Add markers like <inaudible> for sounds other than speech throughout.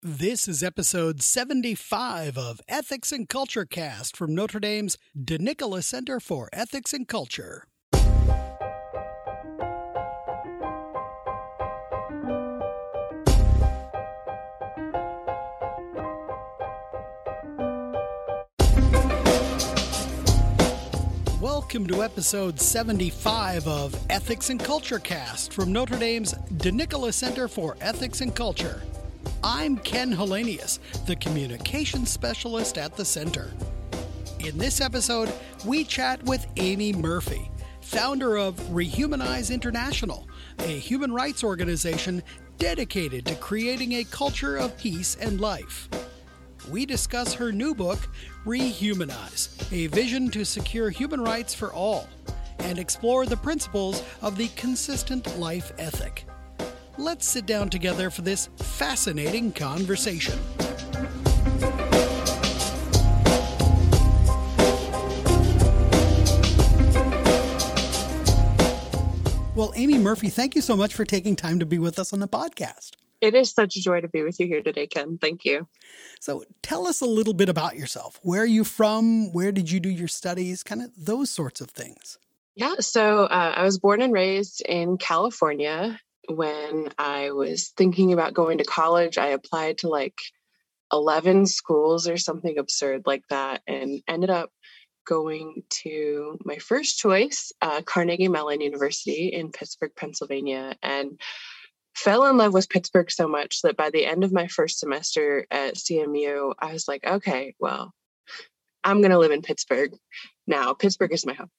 This is episode 75 of Ethics and Culture Cast from Notre Dame's De Nicola Center for Ethics and Culture. Welcome to episode 75 of Ethics and Culture Cast from Notre Dame's De Nicola Center for Ethics and Culture. I'm Ken Hallenius, the communications specialist at the center. In this episode, we chat with Aimee Murphy, founder of Rehumanize International, a human rights organization dedicated to creating a culture of peace and life. We discuss her new book, Rehumanize A Vision to Secure Human Rights for All, and explore the principles of the consistent life ethic let's sit down together for this fascinating conversation. Well, Aimee Murphy, thank you so much for taking time to be with us on the podcast. It is such a joy to be with you here today, Ken. Thank you. So, tell us a little bit about yourself. Where are you from? Where did you do your studies? Kind of those sorts of things. Yeah, so uh, I was born and raised in California when I was thinking about going to college, I applied to like 11 schools or something absurd like that and ended up going to my first choice, uh, Carnegie Mellon University in Pittsburgh, Pennsylvania, and fell in love with Pittsburgh so much that by the end of my first semester at CMU, I was like, okay, well, I'm going to live in Pittsburgh now. Pittsburgh is my home.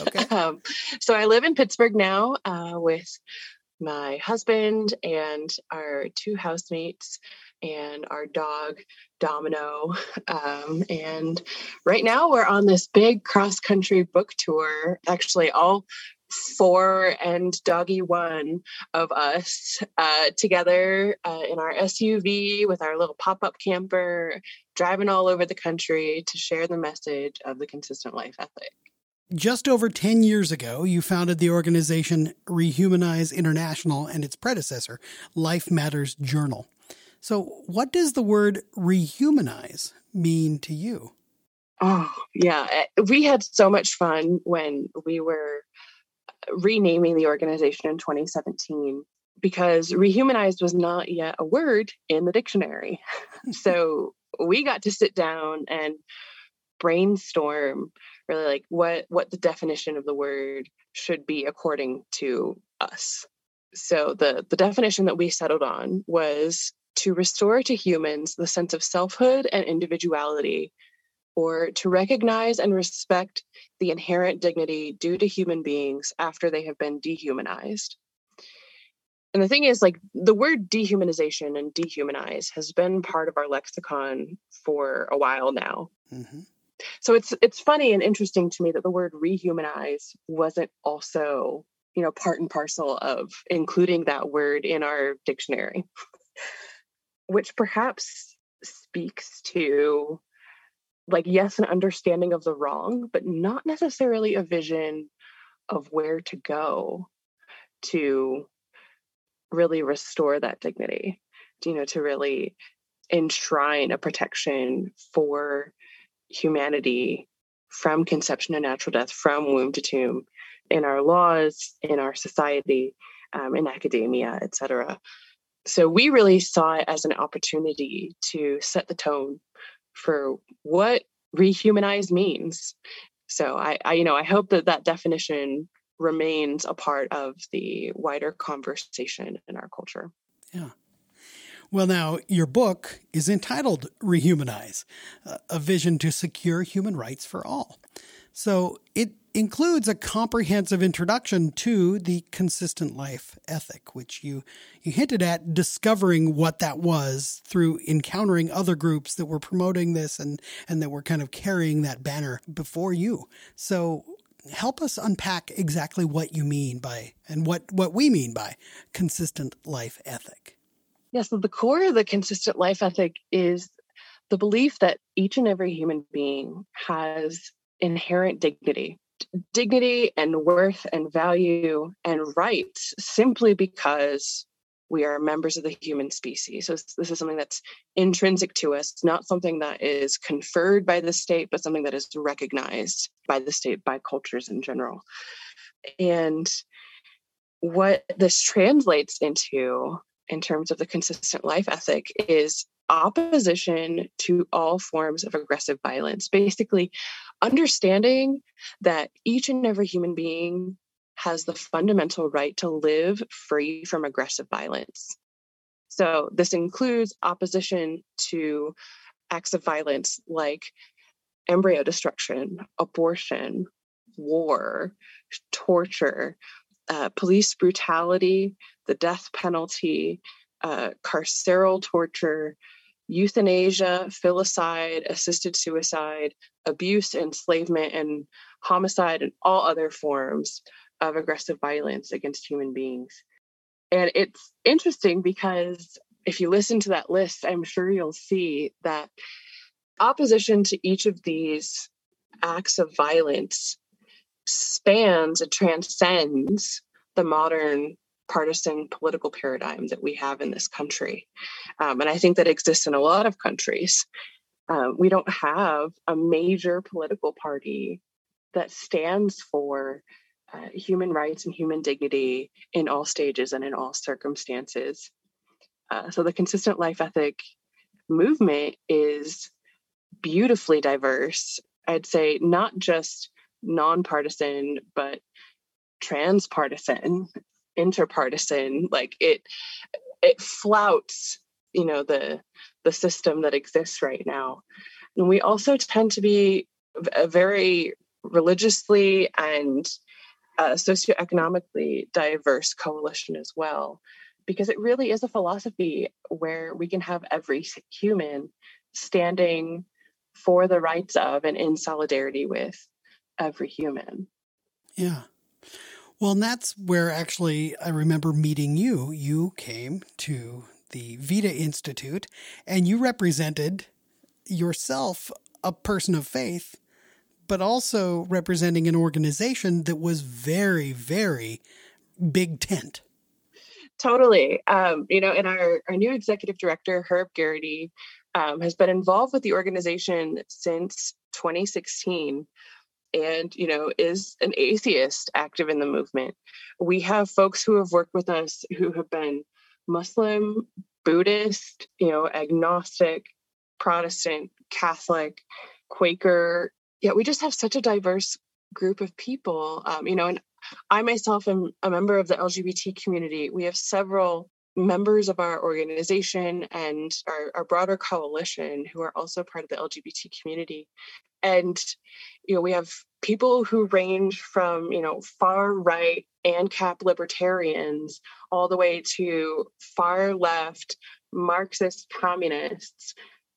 Okay. <laughs> um, so I live in Pittsburgh now uh, with my husband and our two housemates and our dog Domino. <laughs> Um, and right now we're on this big cross country book tour. Actually, all four and doggy one of us uh, together uh, in our SUV with our little pop up camper, driving all over the country to share the message of the consistent life ethic. Just over 10 years ago, you founded the organization Rehumanize International and its predecessor, Life Matters Journal. So, what does the word rehumanize mean to you? Oh, yeah. Eh, we had so much fun when we were renaming the organization in 2017 because rehumanized was not yet a word in the dictionary. <laughs> so, we got to sit down and brainstorm really like what what the definition of the word should be according to us. So the the definition that we settled on was to restore to humans the sense of selfhood and individuality or to recognize and respect the inherent dignity due to human beings after they have been dehumanized. And the thing is like the word dehumanization and dehumanize has been part of our lexicon for a while now. Mm-hmm. So it's it's funny and interesting to me that the word rehumanize wasn't also, you know, part and parcel of including that word in our dictionary. <laughs> Which perhaps speaks to like yes an understanding of the wrong but not necessarily a vision of where to go to really restore that dignity you know to really enshrine a protection for humanity from conception to natural death, from womb to tomb, in our laws, in our society, um, in academia, etc. So we really saw it as an opportunity to set the tone for what rehumanize means. So I, I, you know, I hope that that definition remains a part of the wider conversation in our culture. Yeah. Well, now, your book is entitled Rehumanize A Vision to Secure Human Rights for All. So it includes a comprehensive introduction to the consistent life ethic, which you, you hinted at discovering what that was through encountering other groups that were promoting this and, and that were kind of carrying that banner before you. So help us unpack exactly what you mean by and what, what we mean by consistent life ethic. Yeah, so the core of the consistent life ethic is the belief that each and every human being has inherent dignity, dignity and worth and value and rights simply because we are members of the human species. So this is something that's intrinsic to us, not something that is conferred by the state, but something that is recognized by the state, by cultures in general. And what this translates into, in terms of the consistent life ethic, is opposition to all forms of aggressive violence. Basically, understanding that each and every human being has the fundamental right to live free from aggressive violence. So, this includes opposition to acts of violence like embryo destruction, abortion, war, torture, uh, police brutality, the death penalty, uh, carceral torture, euthanasia, filicide, assisted suicide, abuse, enslavement, and homicide, and all other forms of aggressive violence against human beings. And it's interesting because if you listen to that list, I'm sure you'll see that opposition to each of these acts of violence spans and transcends the modern partisan political paradigm that we have in this country. Um, and I think that exists in a lot of countries. Uh, we don't have a major political party that stands for uh, human rights and human dignity in all stages and in all circumstances. Uh, so the consistent life ethic movement is beautifully diverse. I'd say not just nonpartisan, but transpartisan, interpartisan. Like it, it flouts, you know, the the system that exists right now. And we also tend to be a very religiously and uh, socioeconomically diverse coalition as well, because it really is a philosophy where we can have every human standing for the rights of and in solidarity with every human. Yeah. Well, and that's where actually I remember meeting you. You came to the Vita Institute and you represented yourself a person of faith but also representing an organization that was very, very big tent. Totally. Um, you know, and our, our new executive director, Herb Geraghty, um, has been involved with the organization since 2016 and you know is an atheist active in the movement we have folks who have worked with us who have been muslim buddhist you know agnostic protestant catholic quaker yeah, we just have such a diverse group of people. Um, you know, and I myself am a member of the LGBT community. We have several members of our organization and our, our broader coalition who are also part of the LGBT community. And, you know, we have people who range from, you know, far right ANCAP libertarians all the way to far left Marxist communists,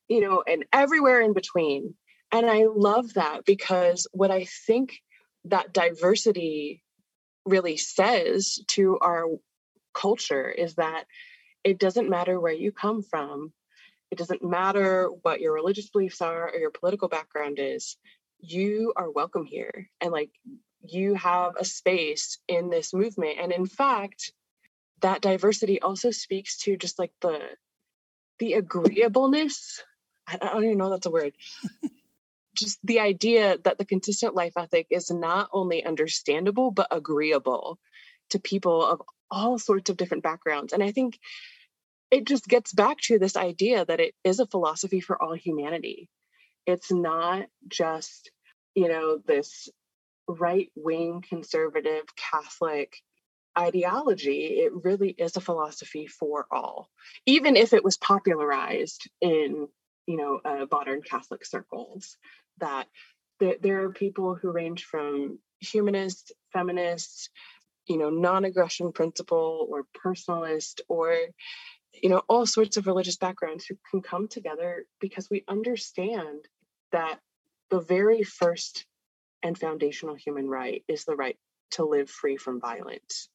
you know, and everywhere in between. And I love that because what I think that diversity really says to our culture is that it doesn't matter where you come from, it doesn't matter what your religious beliefs are or your political background is, you are welcome here. And like you have a space in this movement. And in fact, that diversity also speaks to just like the the agreeableness I don't even know that's a word just the idea that the consistent life ethic is not only understandable but agreeable to people of all sorts of different backgrounds and i think it just gets back to this idea that it is a philosophy for all humanity. It's not just you know this right wing conservative catholic ideology. It really is a philosophy for all even if it was popularized in you know uh, modern catholic circles that there, there are people who range from humanists, feminist, you know, non-aggression principle or personalist or you know all sorts of religious backgrounds who can come together because we understand that the very first and foundational human right is the right to live free from violence.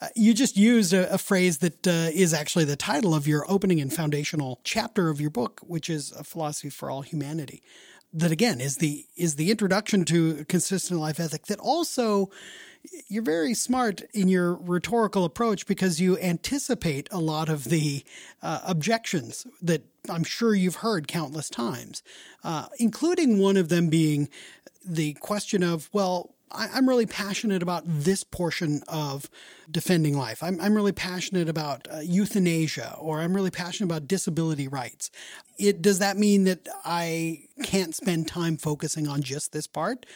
Uh, you just used a, a phrase that uh, is actually the title of your opening and foundational chapter of your book, which is a philosophy for all humanity that again is the is the introduction to consistent life ethic that also you're very smart in your rhetorical approach because you anticipate a lot of the uh, objections that I'm sure you've heard countless times, uh, including one of them being the question of, well, I, am really passionate about this portion of defending life. I'm, I'm really passionate about uh, euthanasia, or I'm really passionate about disability rights. It does that mean that I can't spend time focusing on just this part?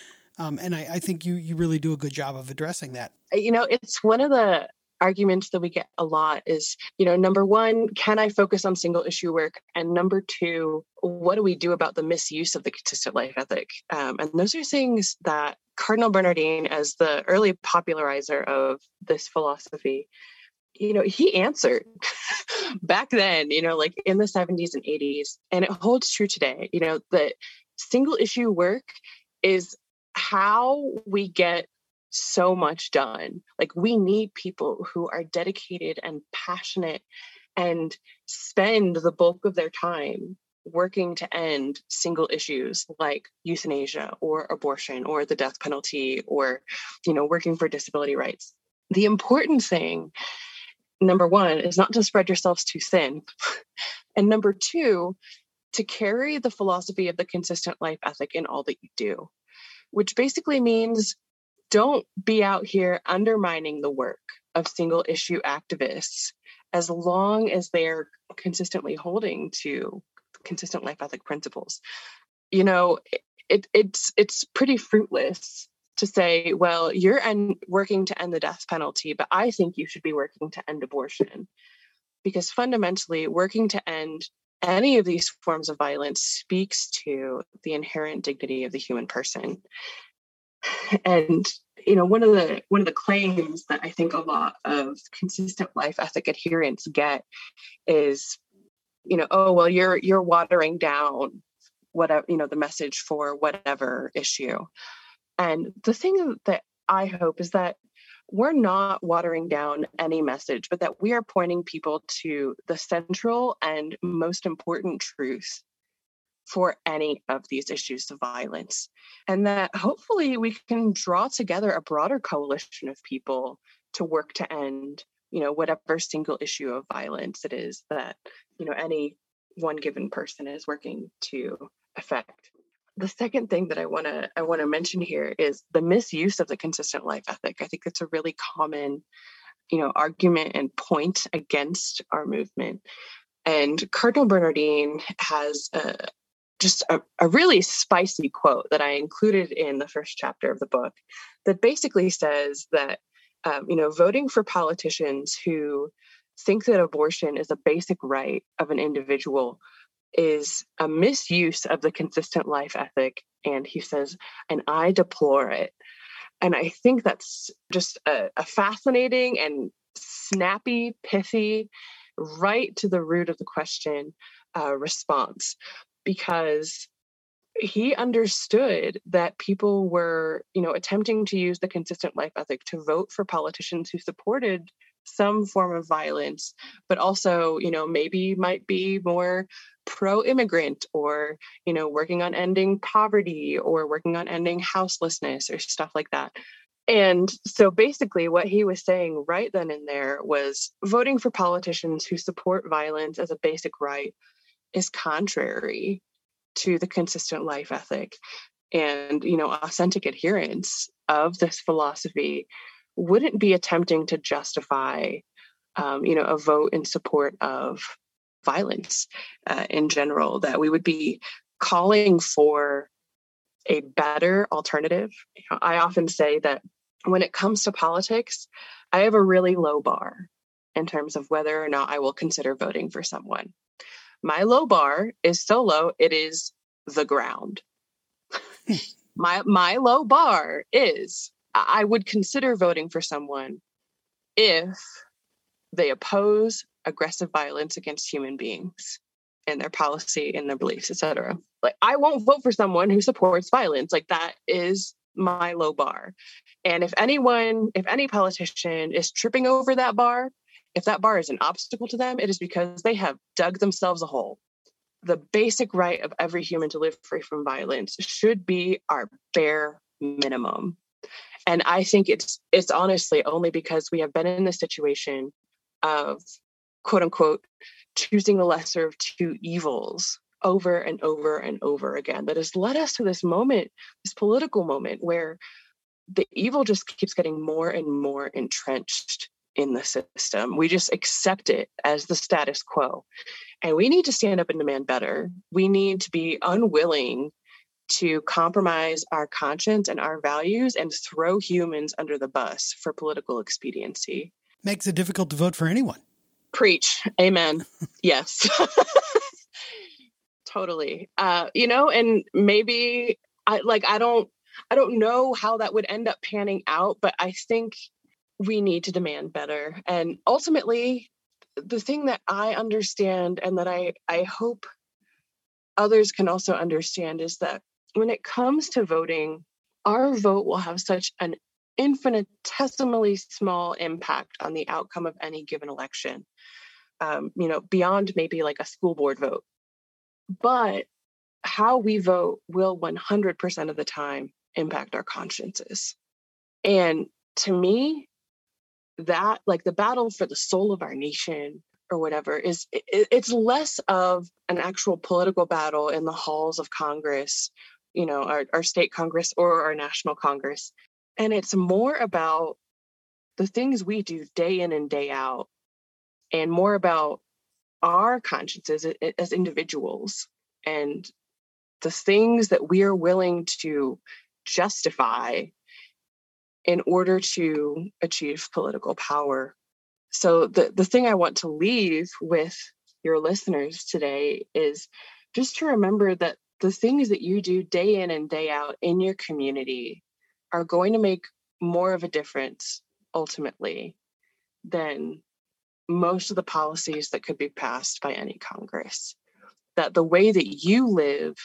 Um, and I, I think you you really do a good job of addressing that. You know, it's one of the arguments that we get a lot is, you know, number one, can I focus on single issue work? And number two, what do we do about the misuse of the consistent life ethic? Um, and those are things that Cardinal Bernardin, as the early popularizer of this philosophy, you know, he answered <laughs> back then, you know, like in the 70s and 80s, and it holds true today, you know, that single issue work is how we get so much done. Like we need people who are dedicated and passionate and spend the bulk of their time working to end single issues like euthanasia or abortion or the death penalty or you know working for disability rights the important thing number one is not to spread yourselves too thin <laughs> and number two to carry the philosophy of the consistent life ethic in all that you do which basically means don't be out here undermining the work of single issue activists as long as they're consistently holding to consistent life ethic principles. You know, it, it's it's pretty fruitless to say, well, you're en- working to end the death penalty, but I think you should be working to end abortion. Because fundamentally, working to end any of these forms of violence speaks to the inherent dignity of the human person. And you know one of the one of the claims that i think a lot of consistent life ethic adherents get is you know oh well you're you're watering down whatever you know the message for whatever issue. And the thing that i hope is that we're not watering down any message but that we are pointing people to the central and most important truth for any of these issues of violence. And that hopefully we can draw together a broader coalition of people to work to end, you know, whatever single issue of violence it is that, you know, any one given person is working to affect. The second thing that I want to I want to mention here is the misuse of the consistent life ethic. I think it's a really common, you know, argument and point against our movement. And Cardinal Bernardin has a, just a, a, really spicy quote that I included in the first chapter of the book that basically says that, um, you know, voting for politicians who think that abortion is a basic right of an individual is a misuse of the consistent life ethic. And he says, and I deplore it. And I think that's just a, a fascinating and snappy, pithy, right to the root of the question uh, response because he understood that people were you know attempting to use the consistent life ethic to vote for politicians who supported some form of violence but also you know maybe might be more pro immigrant or you know working on ending poverty or working on ending houselessness or stuff like that. And so basically what he was saying right then and there was voting for politicians who support violence as a basic right is contrary to the consistent life ethic and you know authentic adherence of this philosophy wouldn't be attempting to justify um, you know a vote in support of violence uh, in general that we would be calling for a better alternative you know, i often say that when it comes to politics i have a really low bar in terms of whether or not i will consider voting for someone my low bar is so low, it is the ground. <laughs> my my low bar is I would consider voting for someone if they oppose aggressive violence against human beings and their policy and their beliefs, etc. Like I won't vote for someone who supports violence. Like that is my low bar. And if anyone, if any politician is tripping over that bar, if that bar is an obstacle to them, it is because they have dug themselves a hole. The basic right of every human to live free from violence should be our bare minimum. And I think it's it's honestly only because we have been in the situation of quote unquote choosing the lesser of two evils over and over and over again that has led us to this moment, this political moment where the evil just keeps getting more and more entrenched in the system. We just accept it as the status quo. And we need to stand up and demand better. We need to be unwilling to compromise our conscience and our values and throw humans under the bus for political expediency. Makes it difficult to vote for anyone. Preach. Amen. <laughs> yes. <laughs> totally. Uh, you know, and maybe I like I don't I don't know how that would end up panning out, but I think we need to demand better. And ultimately, the thing that I understand and that I, I hope others can also understand is that when it comes to voting, our vote will have such an infinitesimally small impact on the outcome of any given election. Um, you know, beyond maybe like a school board vote. But how we vote will 100% of the time impact our consciences. And to me, that like the battle for the soul of our nation or whatever is it, it's less of an actual political battle in the halls of congress you know our, our state congress or our national congress and it's more about the things we do day in and day out and more about our consciences as individuals and the things that we are willing to justify in order to achieve political power. So, the, the thing I want to leave with your listeners today is just to remember that the things that you do day in and day out in your community are going to make more of a difference ultimately than most of the policies that could be passed by any Congress. That the way that you live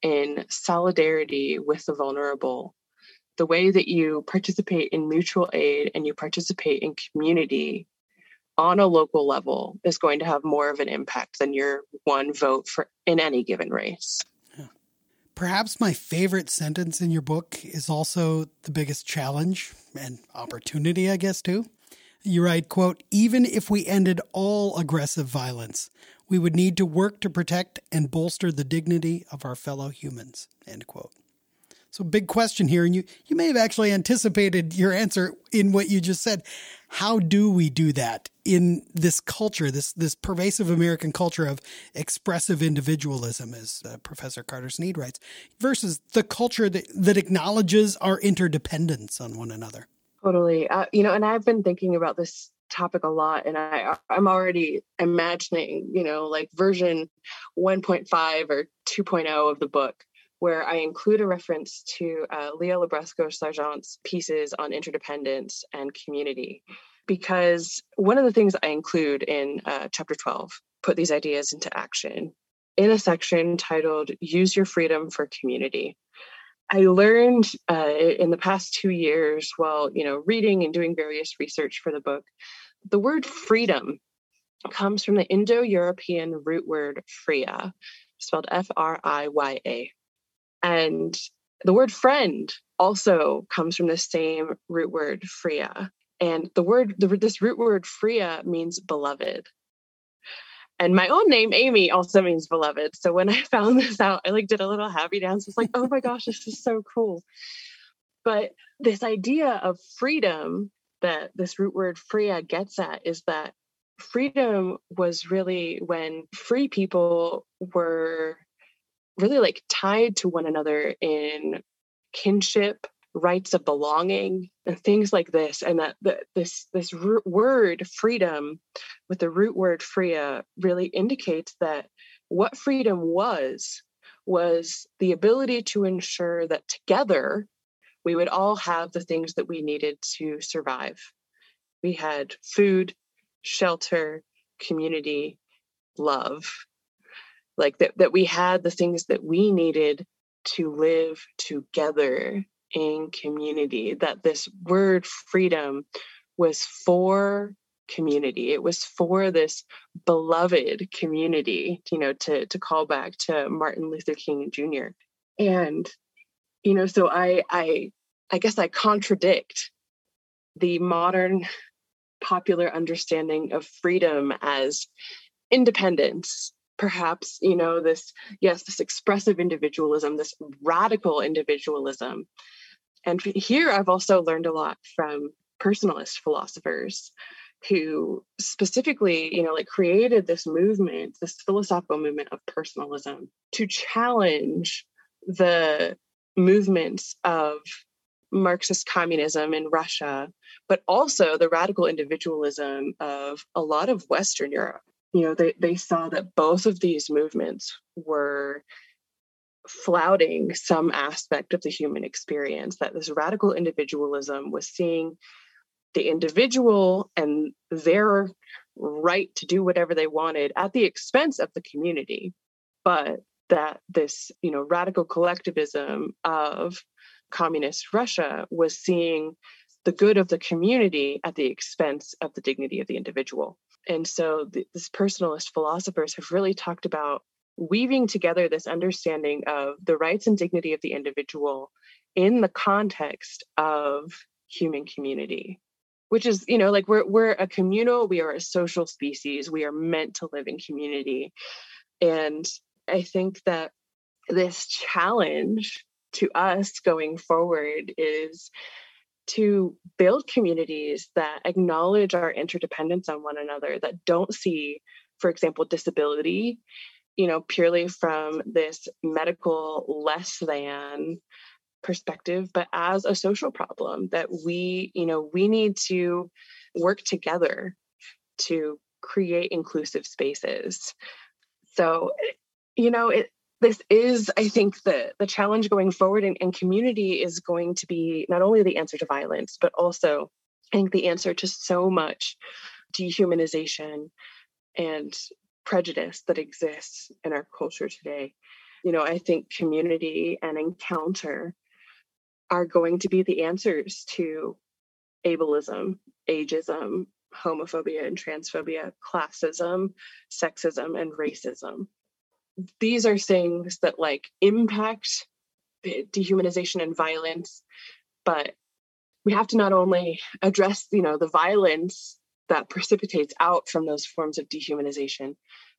in solidarity with the vulnerable the way that you participate in mutual aid and you participate in community on a local level is going to have more of an impact than your one vote for in any given race. Perhaps my favorite sentence in your book is also the biggest challenge and opportunity, I guess, too. You write, quote, even if we ended all aggressive violence, we would need to work to protect and bolster the dignity of our fellow humans, end quote. So, big question here, and you you may have actually anticipated your answer in what you just said. How do we do that in this culture, this this pervasive American culture of expressive individualism, as uh, Professor Carter Snead writes, versus the culture that that acknowledges our interdependence on one another? Totally, uh, you know, and I've been thinking about this topic a lot and i i'm already imagining you know like version 1.5 or 2.0 of the book where I include a reference to uh, Leah Libresco Sargeant's pieces on interdependence and community. Because one of the things I include in uh, chapter 12, put these ideas into action, in a section titled Use Your Freedom for Community. I learned uh, in the past two years while you know reading and doing various research for the book, the word freedom comes from the Indo-European root word fria, spelled F-R-I-Y-A. And the word friend also comes from the same root word fria. And the word, the, this root word fria means beloved. And my own name, Aimee, also means beloved. So when I <laughs> found this out, I like did a little happy dance. It's like, oh my gosh, this is so cool. But this idea of freedom that this root word fria gets at is that freedom was really when free people were really like tied to one another in kinship rights of belonging and things like this and that the, this this root word freedom with the root word fria really indicates that what freedom was was the ability to ensure that together we would all have the things that we needed to survive. We had food shelter community love like that that we had the things that we needed to live together in community that this word freedom was for community. It was for this beloved community you know to to call back to martin luther king jr and you know so i i I guess I contradict the modern popular understanding of freedom as independence perhaps you know this yes this expressive individualism this radical individualism. And here i've also learned a lot from personalist philosophers who specifically you know like created this movement this philosophical movement of personalism to challenge the movements of marxist communism in russia but also the radical individualism of a lot of western europe you know they, they saw that both of these movements were flouting some aspect of the human experience that this radical individualism was seeing the individual and their right to do whatever they wanted at the expense of the community but that this you know radical collectivism of communist russia was seeing the good of the community at the expense of the dignity of the individual and so th- these personalist philosophers have really talked about weaving together this understanding of the rights and dignity of the individual in the context of human community which is you know like we're we're a communal we are a social species we are meant to live in community. And i think that this challenge to us going forward is to build communities that acknowledge our interdependence on one another that don't see for example disability you know purely from this medical less than perspective but as a social problem that we you know we need to work together to create inclusive spaces. So eh, you know it this is i think the the challenge going forward in, in community is going to be not only the answer to violence but also i think the answer to so much dehumanization and prejudice that exists in our culture today you know i think community and encounter are going to be the answers to ableism, ageism, homophobia and transphobia, classism, sexism, and racism. These are things that like impact dehumanization and violence, but we have to not only address, you know, the violence that precipitates out from those forms of dehumanization,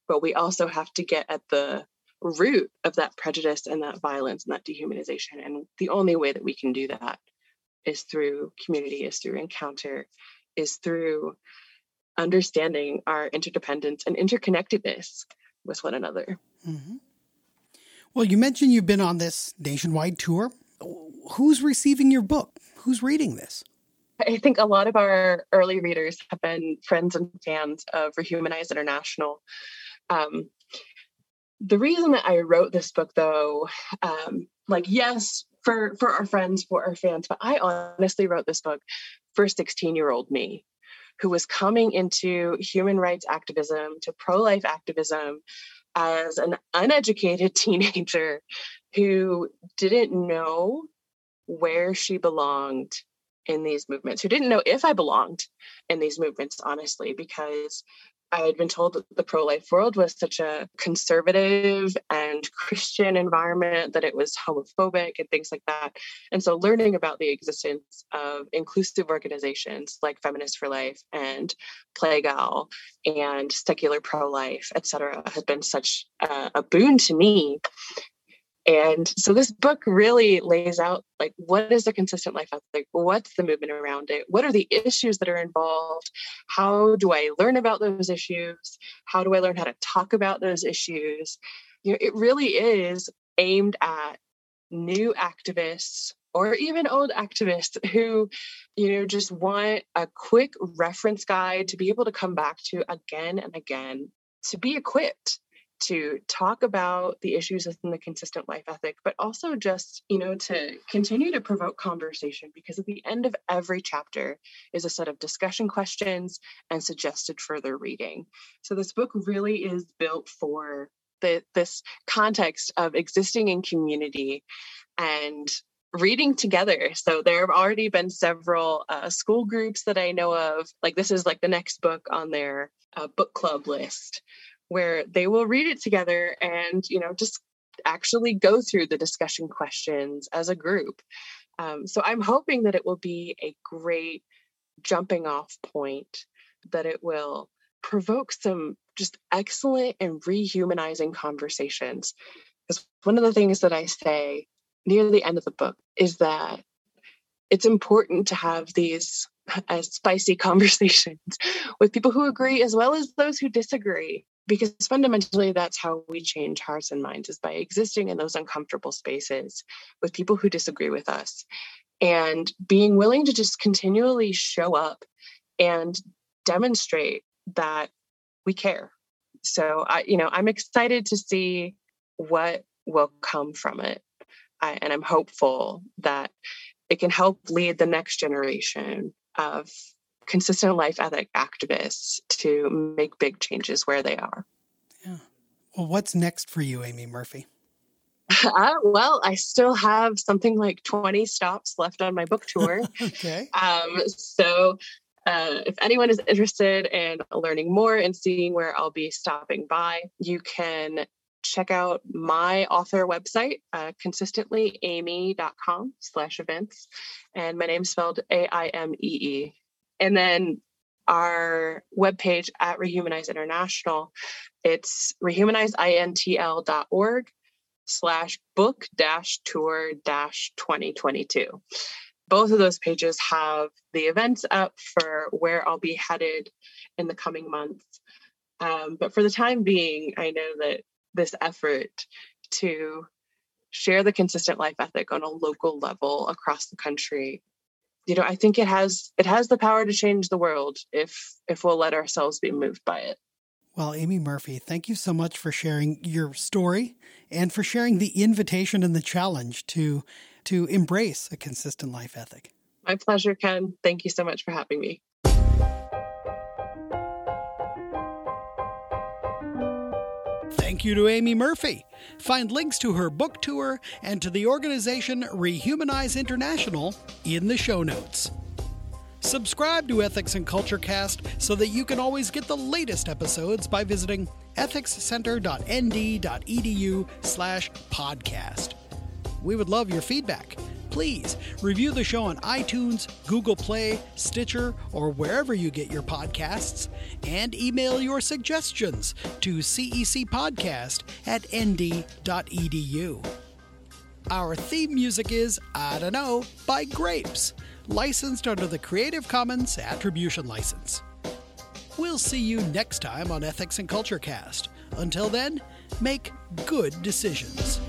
but we also have to get at the root of that prejudice and that violence and that dehumanization. And the only way that we can do that is through community, is through encounter, is through understanding our interdependence and interconnectedness with one another. Mm-hmm. Well, you mentioned you've been on this nationwide tour. Who's receiving your book? Who's reading this? I think a lot of our early readers have been friends and fans of Rehumanize International. Um, the reason that I wrote this book, though, um, like yes, for for our friends, for our fans, but I honestly wrote this book for 16 year old me, who was coming into human rights activism, to pro life activism, as an uneducated <laughs> teenager who didn't know where she belonged in these movements, who didn't know if I belonged in these movements, honestly, because I had been told that the pro life world was such a conservative and Christian environment that it was homophobic and things like that. And so, learning about the existence of inclusive organizations like Feminists for Life and PLAGAL and Secular Pro Life, et cetera, has been such a, a boon to me and so this book really lays out like what is a consistent life ethic? What's the movement around it? What are the issues that are involved? How do I learn about those issues? How do I learn how to talk about those issues? You know, it really is aimed at new activists or even old activists who you know just want a quick reference guide to be able to come back to again and again to be equipped to talk about the issues within the consistent life ethic, but also just, you know, to continue to provoke conversation because at the end of every chapter is a set of discussion questions and suggested further reading. So this book really is built for the, this context of existing in community and reading together. So there have already been several uh, school groups that I know of. Like this is like the next book on their uh, book club list where they will read it together and, you know, just actually go through the discussion questions as a group. Um, so I'm hoping that it will be a great jumping off point, that it will provoke some just excellent and rehumanizing conversations. Because one of the things that I say near the end of the book is that it's important to have these uh, spicy <laughs> conversations with people who agree as well as those who disagree because fundamentally that's how we change hearts and minds is by existing in those uncomfortable spaces with people who disagree with us. And being willing to just continually show up and demonstrate that we care. So i you know i'm excited to see what will come from it. I, and i'm hopeful that it can help lead the next generation of consistent life ethic activists to make big changes where they are. Yeah. Well, what's next for you, Aimee Murphy? <laughs> Uh, well, I still have something like 20 stops left on my book tour. <laughs> okay. Um, so, uh, if anyone is interested in learning more and seeing where I'll be stopping by, you can check out my author website, uh, consistentlyaimee.com slash events. And my name's spelled A-I-M-E-E. And then our webpage at Rehumanize International, it's rehumanizeintl.org slash book dash tour dash 2022. Both of those pages have the events up for where I'll be headed in the coming months. Um, but for the time being, I know that this effort to share the consistent life ethic on a local level across the country you know i think it has it has the power to change the world if if we'll let ourselves be moved by it. Well aimee murphy thank you so much for sharing your story and for sharing the invitation and the challenge to to embrace a consistent life ethic. My pleasure ken. Thank you so much for having me You to Aimee Murphy. Find links to her book tour and to the organization Rehumanize International in the show notes. Subscribe to Ethics and Culture Cast so that you can always get the latest episodes by visiting ethicscenter.nd.edu slash podcast. We would love your feedback please review the show on iTunes, Google Play, Stitcher, or wherever you get your podcasts, and email your suggestions to cecpodcast at nd.edu. Our theme music is I Don't Know by Grapes, licensed under the Creative Commons Attribution License. We'll see you next time on Ethics and Culture Cast. Until then, make good decisions.